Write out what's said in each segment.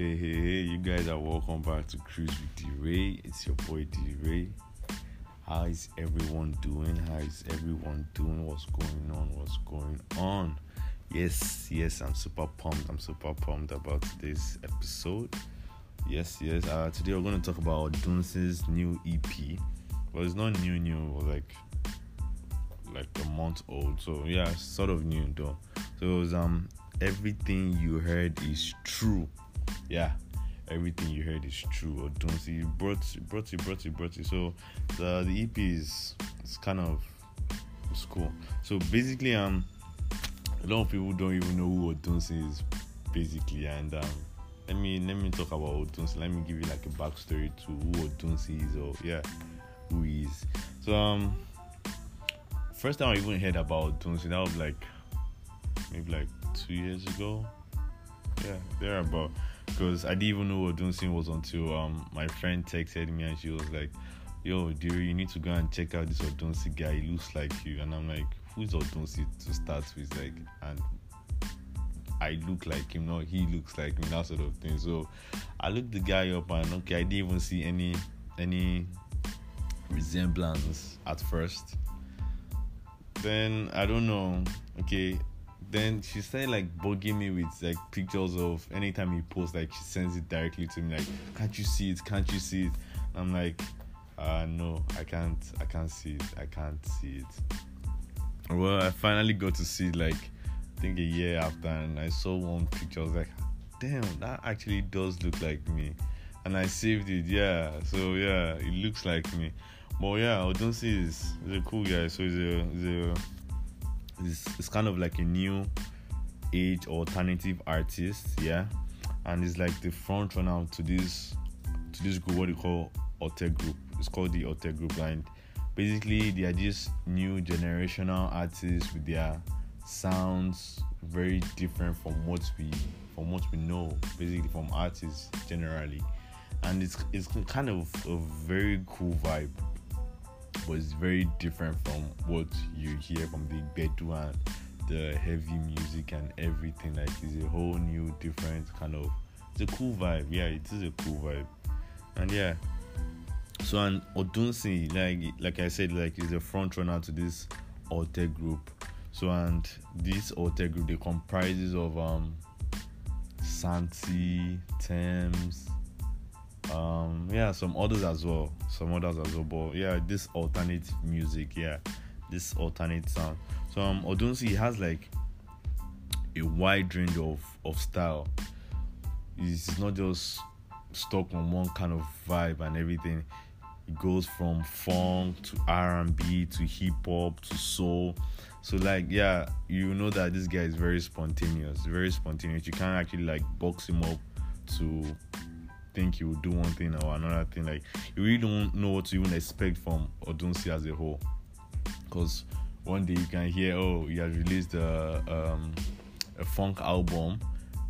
Hey, hey, hey, you guys are welcome back to Cruise with D Ray. It's your boy D Ray. How is everyone doing? How is everyone doing? What's going on? What's going on? Yes, yes, I'm super pumped. I'm super pumped about today's episode. Yes, yes. Uh, today we're going to talk about Dunce's new EP. Well, it's not new, new, like like a month old. So yeah, sort of new though. So it was um everything you heard is true. Yeah, everything you heard is true. Or don't see brought brought it brought it brought it. So the the EP is it's kind of it's cool. So basically um a lot of people don't even know who Odunsi is basically and um let me let me talk about Odunsi. Let me give you like a backstory to who Odunsi is or yeah who he is. So um first time I even heard about Odunsi that was like maybe like two years ago. Yeah, there about because I didn't even know what Dunsin was until um my friend texted me and she was like, "Yo, dude, you need to go and check out this Odunsi guy. He looks like you." And I'm like, "Who's Odunsi to start with?" Like, and I look like him, no, he looks like me, that sort of thing. So I looked the guy up and okay, I didn't even see any any resemblance at first. Then I don't know. Okay, then she started like bugging me with like pictures of anytime he posts like she sends it directly to me like can't you see it? Can't you see it? I'm like uh no i can't. I can't see it. I can't see it. Well i finally got to see it like i think a year after and i saw one picture. I was like damn that actually does look like me. And i saved it yeah. So yeah it looks like me. But yeah odunsi is, is a cool guy so he's a, he's a it's, kind of like a new age alternative artist, yeah, and it's like the front runner to this to this group, what they call Alte Group. It's called the Alte Group, and basically they are just new generational artists with their sounds very different from what we from what we know, basically from artists generally, and it's it's kind of a very cool vibe it's very different from what you hear from the Bedu and the heavy music and everything. Like it's a whole new different kind of it's a cool vibe. Yeah, it is a cool vibe. And yeah. So and Odunsi, like like I said, like is a front runner to this Alte group. So and this Alte group they comprises of um Santi, Tems, um yeah some others as well. Some others as well but yeah this alternate music yeah this alternate sound. So um odunsi has like a wide range of of style. It's not just stuck on one kind of vibe and everything. It goes from funk to r&b to hip-hop to soul. So like yeah you know that this guy is very spontaneous very spontaneous. You can't actually like box him up to think he will do one thing or another thing. Like you really don't know what to even expect from Odunsi as a whole. Because one day you can hear, oh, he has released a um, a funk album.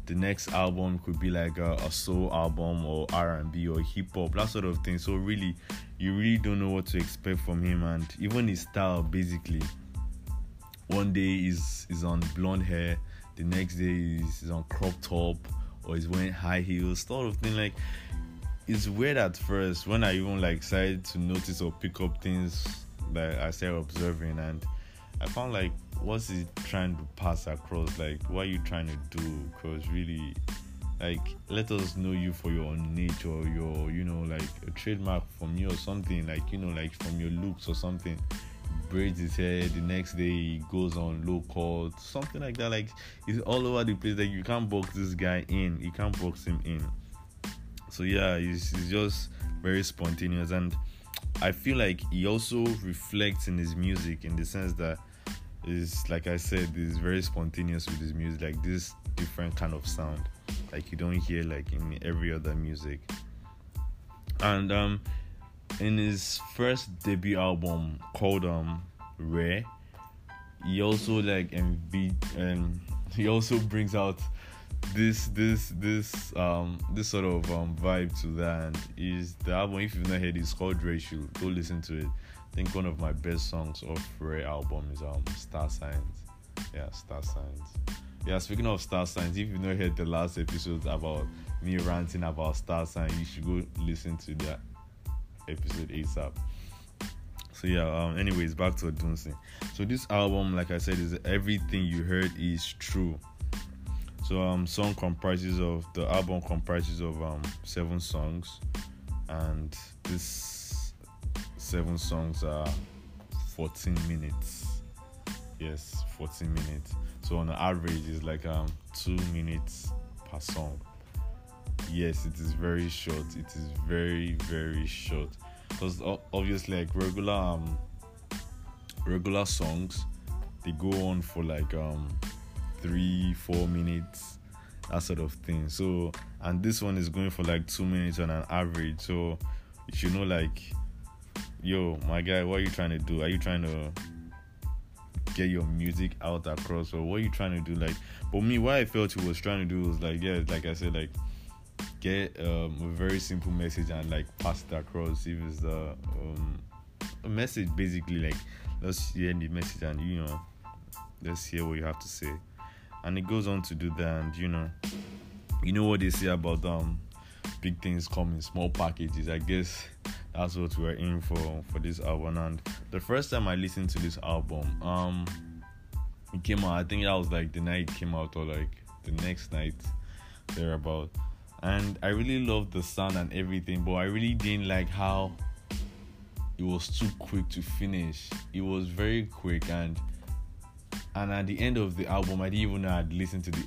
The next album could be like a, a soul album or R and B or hip hop, that sort of thing. So really, you really don't know what to expect from him, and even his style, basically. One day is is on blonde hair, the next day is, is on crop top or he's wearing high heels, sort of thing. Like it's weird at first when I even like started to notice or pick up things that I started observing, and I found like what's he trying to pass across? Like what are you trying to do? Because really, like let us know you for your own nature, your you know like a trademark from you or something. Like you know like from your looks or something braids his hair the next day he goes on low cut something like that. Like he's all over the place. Like you can't box this guy in. You can't box him in. So yeah he's, he's just very spontaneous. And i feel like he also reflects in his music in the sense that is like i said is very spontaneous with his music. Like this different kind of sound. Like you don't hear like in every other music. And um in his first debut album called um Rare, he also like env- um he also brings out this this this um this sort of um vibe to that. And is the album if you've not heard it's called Ratio go listen to it. I think one of my best songs of Rare album is um Star Signs. Yeah Star Signs. Yeah, speaking of star signs, if you've not heard the last episode about me ranting about star signs, you should go listen to that episode ASAP. So yeah, um, anyways, back to Odunsi. So this album, like I said, is everything you heard is true. So um song comprises of the album comprises of um seven songs and this seven songs are 14 minutes. Yes, 14 minutes. So on average it's like um two minutes per song. Yes, it is very short. It is very very short. Because obviously like regular um regular songs they go on for like um three, four minutes, that sort of thing. So, and this one is going for like two minutes on an average. So, you should know, like, yo, my guy, what are you trying to do? Are you trying to get your music out across, or what are you trying to do? Like, but me, what I felt he was trying to do was like, yeah, like I said, like, get um, a very simple message and like pass it across. If it's um, a message, basically, like, let's hear the message and you know, let's hear what you have to say. And it goes on to do that and you know you know what they say about um big things come in small packages. I guess that's what we're in for for this album. And the first time i listened to this album um it came out i think that was like the night it came out or like the next night thereabout and i really loved the sound and everything but i really didn't like how it was too quick to finish it was very quick and and at the end of the album, I didn't even know I'd listened to the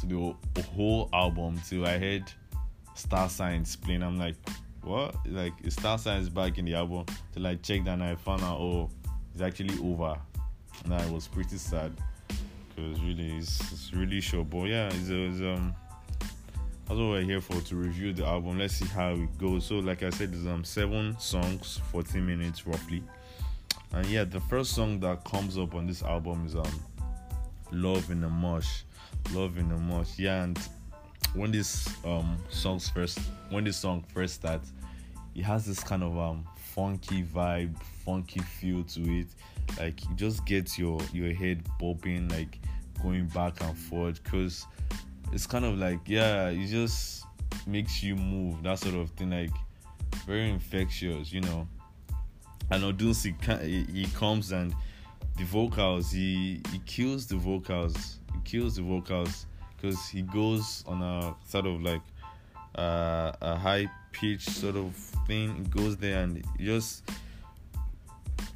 to the whole album till I heard Star Signs playing. I'm like, what? Like, Star Signs back in the album? Till I checked and I found out, oh, it's actually over. And I was pretty sad because really, it's, it's really short. But yeah, it's, it's um. That's what we're here for to review the album. Let's see how it goes. So, like I said, there's um seven songs, 14 minutes roughly. And yeah, the first song that comes up on this album is um Love in the Mosh. Love in the Mosh. Yeah, and when this um songs first when this song first starts, it has this kind of um funky vibe, funky feel to it. Like it just gets your your head bobbing, like going back and forth because it's kind of like yeah, it just makes you move, that sort of thing, like very infectious, you know. And Odunsi he comes and the vocals he he kills the vocals he kills the vocals because he goes on a sort of like uh, a high pitch sort of thing it goes there and just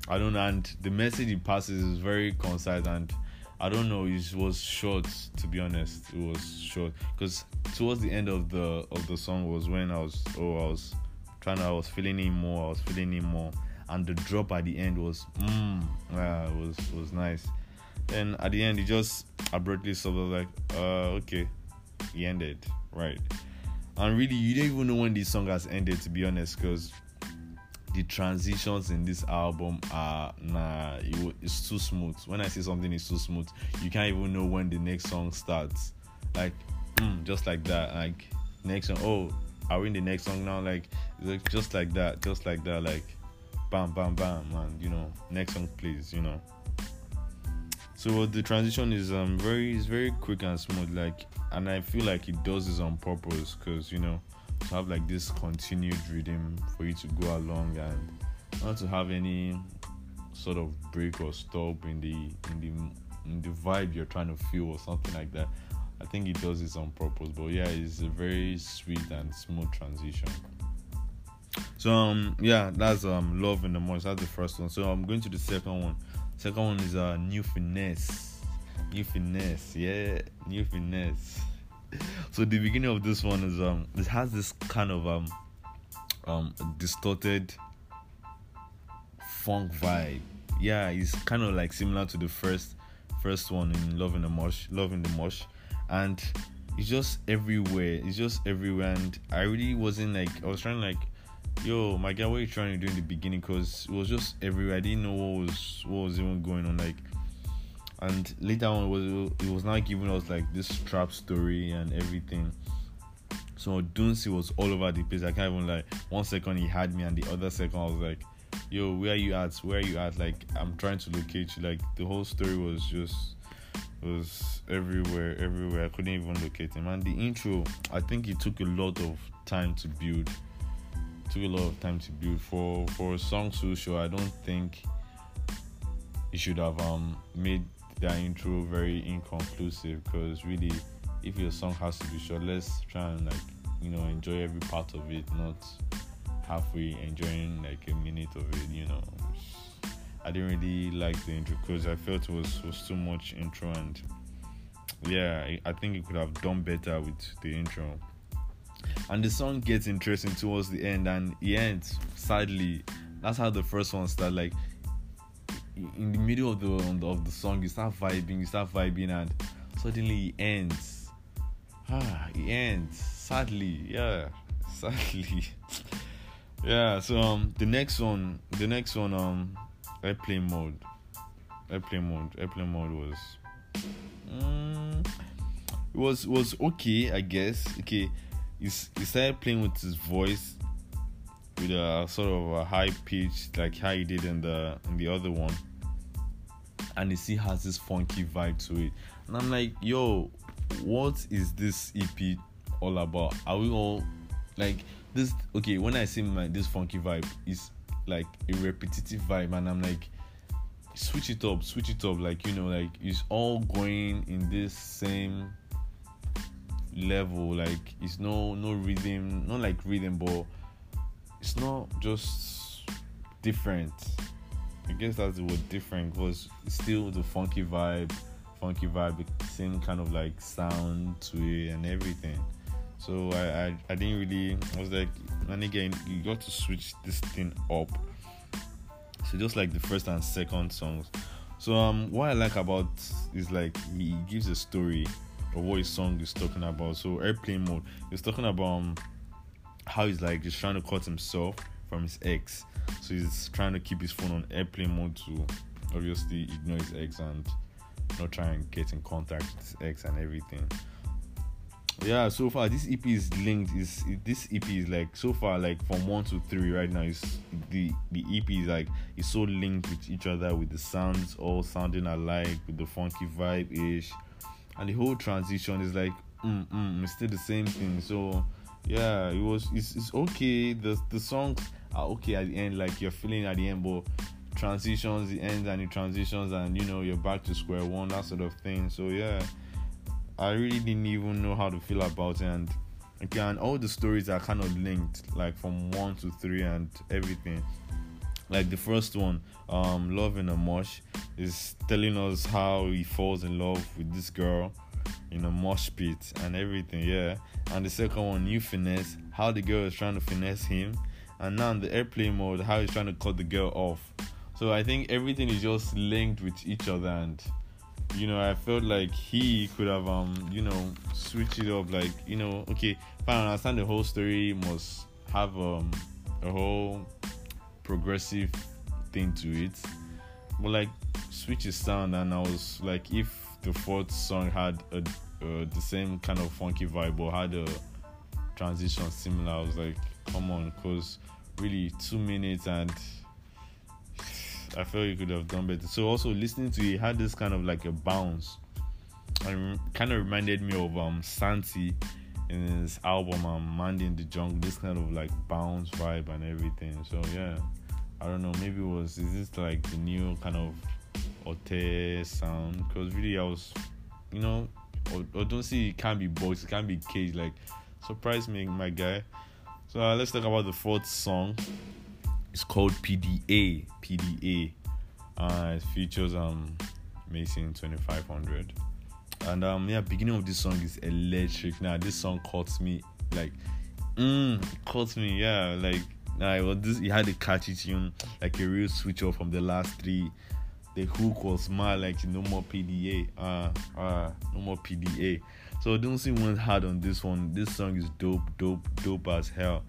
I don't know and the message he passes is very concise and I don't know it was short to be honest it was short because towards the end of the of the song was when I was oh I was trying to I was feeling it more I was feeling it more and the drop at the end was mm, yeah, it was was nice. Then at the end, he just abruptly stopped. like, uh, okay, he ended right. And really, you don't even know when this song has ended, to be honest, because the transitions in this album are nah, it, it's too smooth. When I say something is too smooth, you can't even know when the next song starts. Like, mm, just like that. Like next song, oh, are we in the next song now? Like, just like that, just like that. Like bam, bam, bam, and you know, next song please, you know. So the transition is um very is very quick and smooth, like, and I feel like it does this on purpose, cause you know, to have like this continued rhythm for you to go along and not to have any sort of break or stop in the in the in the vibe you're trying to feel or something like that. I think it does this on purpose, but yeah, it's a very sweet and smooth transition. So um yeah, that's um love in the mosh. That's the first one. So I'm going to the second one. Second one is uh new finesse. New finesse, yeah, new finesse. So the beginning of this one is um it has this kind of um um distorted funk vibe. Yeah, it's kind of like similar to the first first one in Love in the Mosh, Love in the Mosh. And it's just everywhere. It's just everywhere and I really wasn't like I was trying like yo, my guy, what you trying to do in the beginning? Because it was just everywhere. I didn't know what was what was even going on. Like, and later on, it was it was now giving us like this trap story and everything. So Dunsi was all over the place. I can't even like one second he had me, and the other second I was like, "Yo, where are you at? Where are you at?" Like I'm trying to locate you. Like the whole story was just was everywhere, everywhere. I couldn't even locate him. And the intro, I think it took a lot of time to build. It took a lot of time to build for for a song so short. I don't think he should have um made that intro very inconclusive because really, if your song has to be short, let's try and like you know enjoy every part of it, not halfway enjoying like a minute of it. You know, I didn't really like the intro because I felt it was was too much intro and yeah, I, think it could have done better with the intro. And the song gets interesting towards the end, and the sadly, that's how the first one started. Like in the middle of the of the song, you start vibing, you start vibing, and suddenly it ends. Ah, it ends. Sadly, yeah, sadly. yeah. So um, the next one, the next one um, airplane mode. Airplane mode. Airplane mode was. It was was okay, I guess. Okay, he, he started playing with his voice with a sort of a high pitch like how he did in the in the other one. And he still has this funky vibe to it. And i'm like yo what is this ep all about? Are we all like this okay when i see my this funky vibe is like a repetitive vibe. And i'm like switch it up switch it up. Like you know like it's all going in this same level. Like it's no no rhythm not like rhythm but it's not just different. I guess that's the word different because still the funky vibe, funky vibe, same kind of like sound to it and everything. So I, I, I didn't really I was like and again you got to switch this thing up. So just like the first and second songs. So um what I like about is like he gives a story of what his song is talking about. So airplane mode, he's talking about um, how he's like just trying to cut himself from his ex. So he's trying to keep his phone on airplane mode to obviously ignore his ex and not try and get in contact with his ex and everything. Yeah, so far this EP is linked. Is this EP is like so far like from one to three right now. Is the the EP is like it's so linked with each other with the sounds all sounding alike with the funky vibe ish, and the whole transition is like mm mm it's still the same thing. So yeah, it was. It's, it's okay. The the songs are okay at the end, like you're feeling at the end, but transitions, the ends and the transitions, and you know you're back to square one, that sort of thing. So yeah, I really didn't even know how to feel about it, and again, all the stories are kind of linked, like from one to three and everything. Like the first one, um, Love in a Mosh, is telling us how he falls in love with this girl in know, mosh pit and everything, yeah. And the second one, New Finesse, how the girl is trying to finesse him. And now in the airplane mode, how he's trying to cut the girl off. So I think everything is just linked with each other and you know, I felt like he could have um, you know, switched it up like, you know, okay, I understand the whole story must have um a whole progressive thing to it. But like switch his sound and I was like if the fourth song had a, uh, the same kind of funky vibe or had a transition similar. I was like, come on, because really two minutes and I felt you could have done better. So also listening to it had this kind of like a bounce. And kind of reminded me of um Santi in his album um Mandy in the Jungle. This kind of like bounce vibe and everything. So yeah, I don't know. Maybe it was is this like the new kind of Alte sound? Because really I was, you know, Odunsi it can't be boys, it can't be cage. Like surprise me, my guy. So uh, let's talk about the fourth song. It's called PDA. PDA. Uh, it features um Maison 2500. And um yeah, beginning of this song is electric. Now this song caught me like mm caught me, yeah, like nah, was this he had a catchy tune, like a real switch off from the last three. The hook was mad like no more PDA. Uh uh no more PDA. So Odunsi one hard on this one. This song is dope, dope, dope as hell.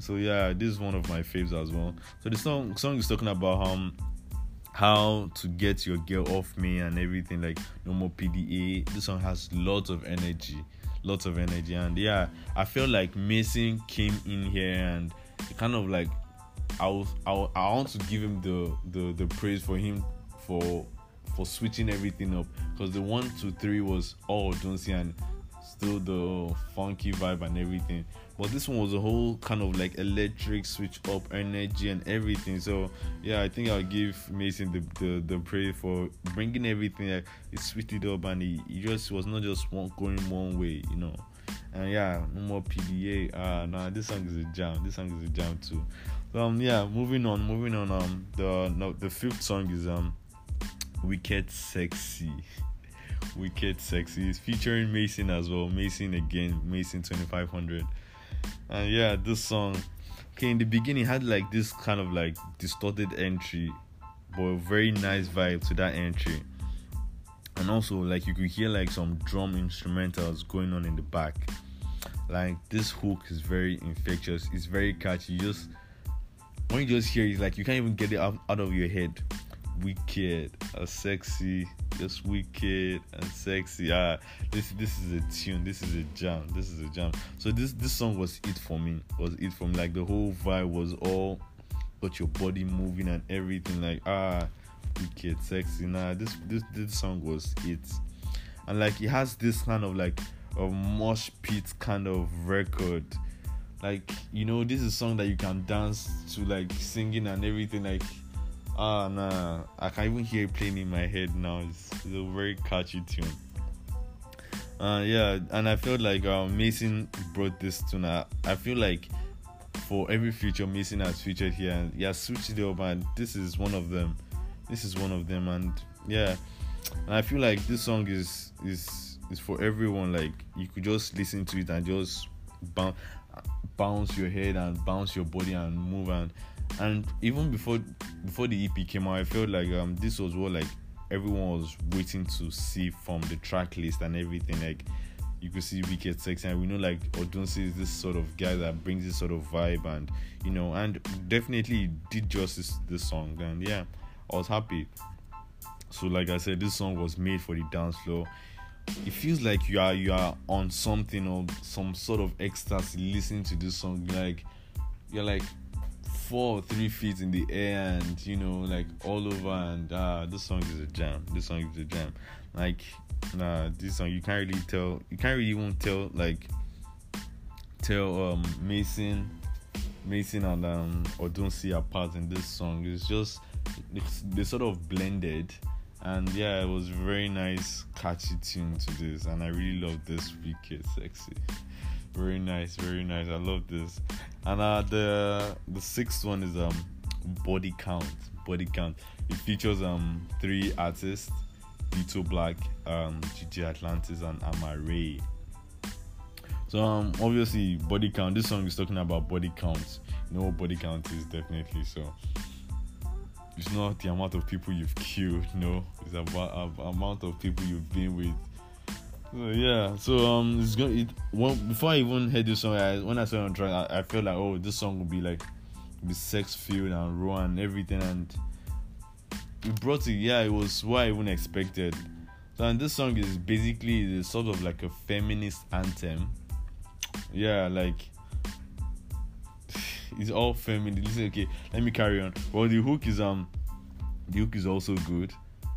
So yeah, this is one of my faves as well. So the song song is talking about um how to get your girl off me and everything like no more PDA. This song has lots of energy, lots of energy, and yeah, I feel like Maison came in here and kind of like I was I, I want to give him the the the praise for him for for switching everything up because the one two three was all Odunsi and still the funky vibe and everything. But this one was a whole kind of like electric switch up energy and everything. So yeah, I think I'll give Maison the the, the praise for bringing everything. Like, he switched it up and he, he just was not just one going one way, you know. And yeah, no more PDA. Ah, nah, this song is a jam. This song is a jam too. Um, yeah, moving on, moving on. Um, the no, the fifth song is um, Wicked Sexy. Wicked Sexy. It's featuring Maison as well. Maison again, Maison 2500. And yeah, this song, okay, in the beginning had like this kind of like distorted entry, but a very nice vibe to that entry. And also, like you could hear like some drum instrumentals going on in the back. Like this hook is very infectious. It's very catchy. You just when you just hear it, like you can't even get it out, out of your head wicked, a sexy, just wicked and sexy. Ah, this this is a tune. This is a jam. This is a jam. So this this song was it for me. Was it from like the whole vibe was all got your body moving and everything. Like ah, we wicked, sexy. Nah, this this this song was it. And like it has this kind of like a mosh pit kind of record. Like you know, this is a song that you can dance to, like singing and everything. Like Ah, nah. I can't even hear it playing in my head now. It's, it's a very catchy tune. Uh, yeah, and I feel like uh, Maison brought this tune. I, I feel like for every feature Maison has featured here, and yeah, switched it up, and this is one of them. This is one of them, and yeah, and I feel like this song is is is for everyone. Like you could just listen to it and just bounce bounce your head and bounce your body and move and and even before before the EP came out, I felt like um this was what like everyone was waiting to see from the track list and everything. Like you could see Wicked Sexy, and we know like Odunsi is this sort of guy that brings this sort of vibe, and you know, and definitely did justice this song. And yeah, I was happy. So like I said, this song was made for the dance floor. It feels like you are you are on something or some sort of ecstasy listening to this song. Like you're like four or three feet in the air and you know like all over and ah this song is a jam. This song is a jam. Like nah this song you can't really tell you can't really even tell like tell um Maison Maison and um odunsi apart in this song. It's just it's, they sort of blended and yeah it was very nice catchy tune to this and i really love this wicked sexy very nice, very nice. I love this. And uh, the the sixth one is um body count. Body count. It features um three artists: Vito Black, um Gigi Atlanta, and Amaarae. So um obviously body count. This song is talking about body count. You know what body count is definitely so. It's not the amount of people you've killed, no. It's about the amount of people you've been with so, yeah, so um, it's gonna. It, before I even heard this song, I, when I saw it on track, I, I felt like, oh, this song would be like, be sex filled and raw and everything, and it brought it. Yeah, it was what I even expected. So, and this song is basically the sort of like a feminist anthem. Yeah, like it's all feminine. Listen, okay, let me carry on. Well, the hook is um, the hook is also good.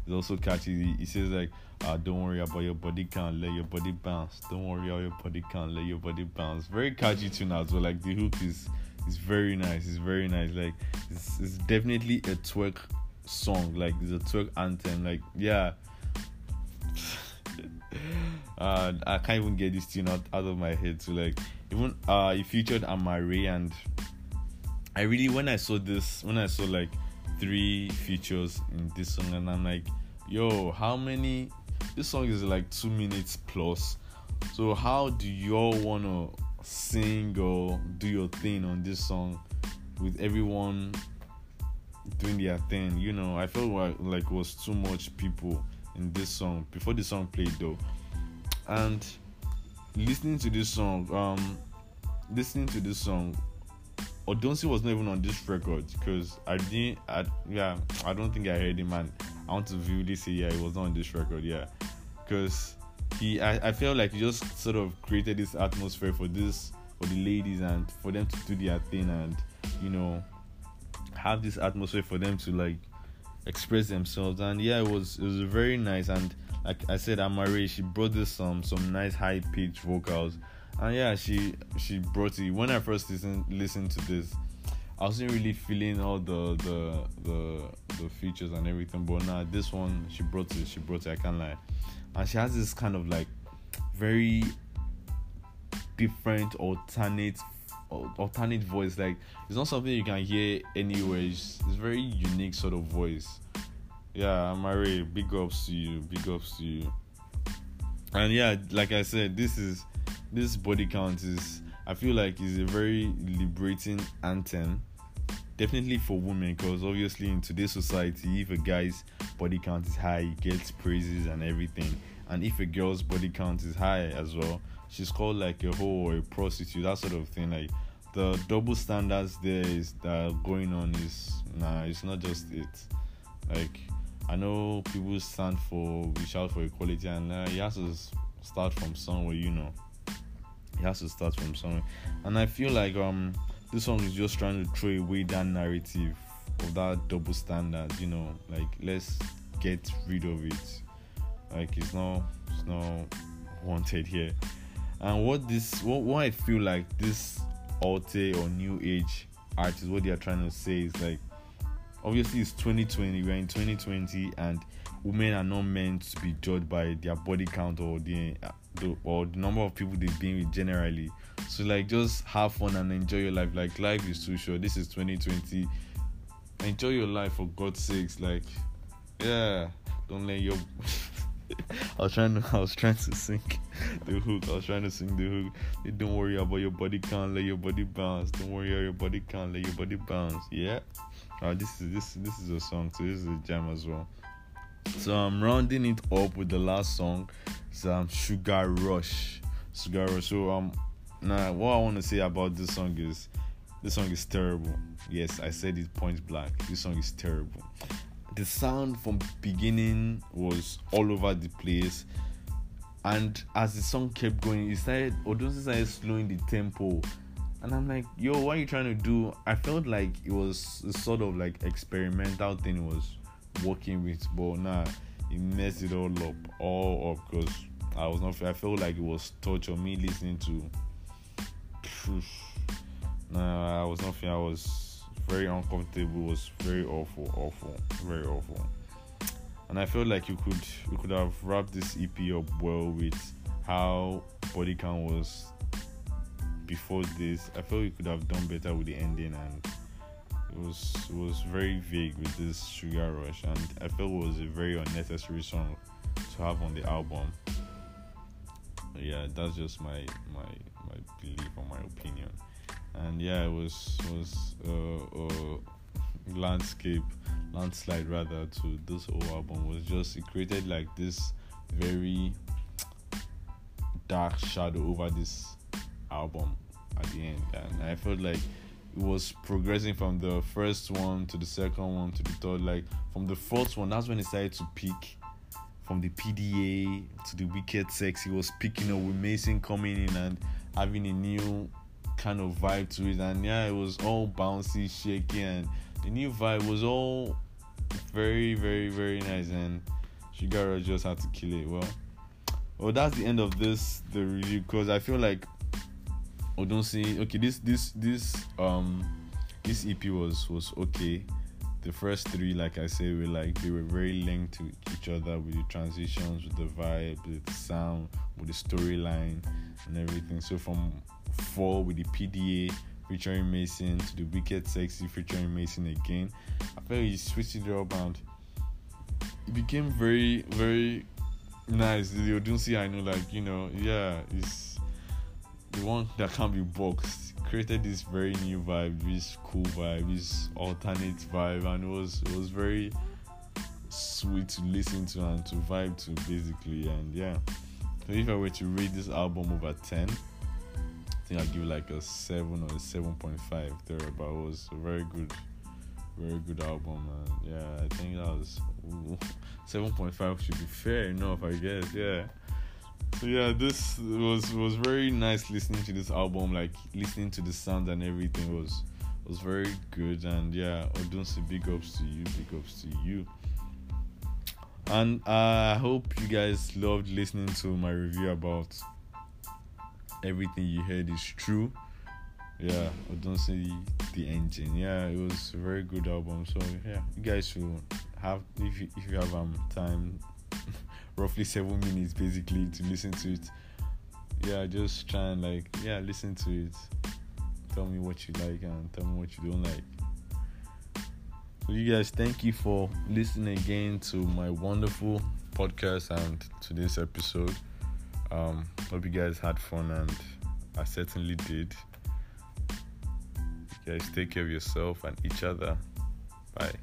It's also catchy. He says like, uh, "Don't worry about your body count, let your body bounce. Don't worry about your body count, let your body bounce." Very catchy tune as well. Like the hook is is very nice. It's very nice. Like it's, it's definitely a twerk song. Like it's a twerk anthem. Like yeah. uh, I can't even get this tune out, out of my head. So like even uh, it featured Amaarae and I really when I saw this when I saw like three features in this song, and I'm like, yo, how many? This song is like two minutes plus. So how do y'all wanna sing or do your thing on this song with everyone doing their thing? You know, I felt like like was too much people in this song before the song played though, and listening to this song, um, listening to this song Odunsi was not even on this record because I didn't. I, yeah, I don't think I heard him, and I want to view this. Yeah, he was not on this record. Yeah, because he, I, I felt like he just sort of created this atmosphere for this for the ladies and for them to do their thing and you know have this atmosphere for them to like express themselves and yeah it was it was very nice and like I said Amaarae she brought this some some nice high pitched vocals and yeah she she brought it. When I first listened listened to this I wasn't really feeling all the the the the features and everything but now this one she brought it she brought it I can't lie. And she has this kind of like very different alternate alternate voice. Like it's not something you can hear anywhere. It's, it's very unique sort of voice. Yeah Amaarae big ups to you big ups to you. And yeah like i said this is this body count is i feel like is a very liberating anthem definitely for women because obviously in today's society if a guy's body count is high he gets praises and everything. And if a girl's body count is high as well she's called like a whore or a prostitute that sort of thing. Like the double standards there is that going on is nah it's not just it. Like i know people stand for we shout for equality and uh, he has to start from somewhere you know he has to start from somewhere. And i feel like um this song is just trying to throw away that narrative of that double standard you know like let's get rid of it. Like it's not it's not wanted here. And what this what, what i feel like this alte or new age artists what they are trying to say is like obviously it's 2020 we're in 2020 and women are not meant to be judged by their body count or the, the or the number of people they've been with generally so like just have fun and enjoy your life like life is too short this is 2020 enjoy your life for god's sakes like yeah don't let your I was trying to I was trying to sing the hook. I was trying to sing the hook. don't worry about your body count, let your body bounce. Don't worry about your body count, let your body bounce. Yeah. Uh, this is this this is a song, so this is a jam as well. So I'm rounding it up with the last song. It's um Sugar Rush. Sugar Rush. So um now what I want to say about this song is this song is terrible. Yes, I said it point blank. This song is terrible the sound from beginning was all over the place and as the song kept going it started Odunsi started slowing the tempo and I'm like yo what are you trying to do I felt like it was sort of like experimental thing was working with but nah it messed it all up all up because I was not I felt like it was torture me listening to nah I was not feeling I was very uncomfortable. It was very awful, awful, very awful. And I felt like you could you could have wrapped this EP up well with how body count was before this. I felt you could have done better with the ending and was was very vague with this sugar rush and I felt it was a very unnecessary song to have on the album. Yeah, that's just my my my belief or my opinion and yeah, it was was uh, uh, landscape landslide rather to this whole album was just it created like this very dark shadow over this album at the end and I felt like was progressing from the first one to the second one to the third like from the fourth one that's when it started to peak from the PDA to the Wicked Sex he was picking up with Maison coming in and having a new kind of vibe to it, and yeah, it was all bouncy, shaky, and the new vibe was all very, very, very nice. And Shigara just had to kill it. Well, well, that's the end of this the review because I feel like Odunsi. Okay, this this this um this EP was was okay. The first three, like I say, were like they were very linked to each other with the transitions, with the vibe, with the sound, with the storyline, and everything. So from four with the PDA featuring Maison to the Wicked Sexy featuring Maison again. I felt he switched it up and it became very, very nice. The Odunsi I know, like, you know, yeah, it's the one that can't be boxed. Created this very new vibe, this cool vibe, this alternate vibe, and it was it was very sweet to listen to and to vibe to basically and yeah. So if I were to rate this album over ten, I think I'd give like a seven or a seven point five there, but it was a very good, very good album, and yeah, I think that was seven point five should be fair enough, I guess. Yeah. So yeah, this was was very nice listening to this album, like listening to the sound and everything was was very good. And yeah, Odunsi, big ups to you, big ups to you. And I hope you guys loved listening to my review about everything you heard is true. Yeah, Odunsi the engine. Yeah, it was a very good album. So yeah, you guys should have if you, if you have um time, roughly seven minutes basically to listen to it. Yeah, just try and like yeah listen to it. Tell me what you like and tell me what you don't like. So you guys, thank you for listening again to my wonderful podcast and to this episode. Um, hope you guys had fun and I certainly did. You guys take care of yourself and each other. Bye.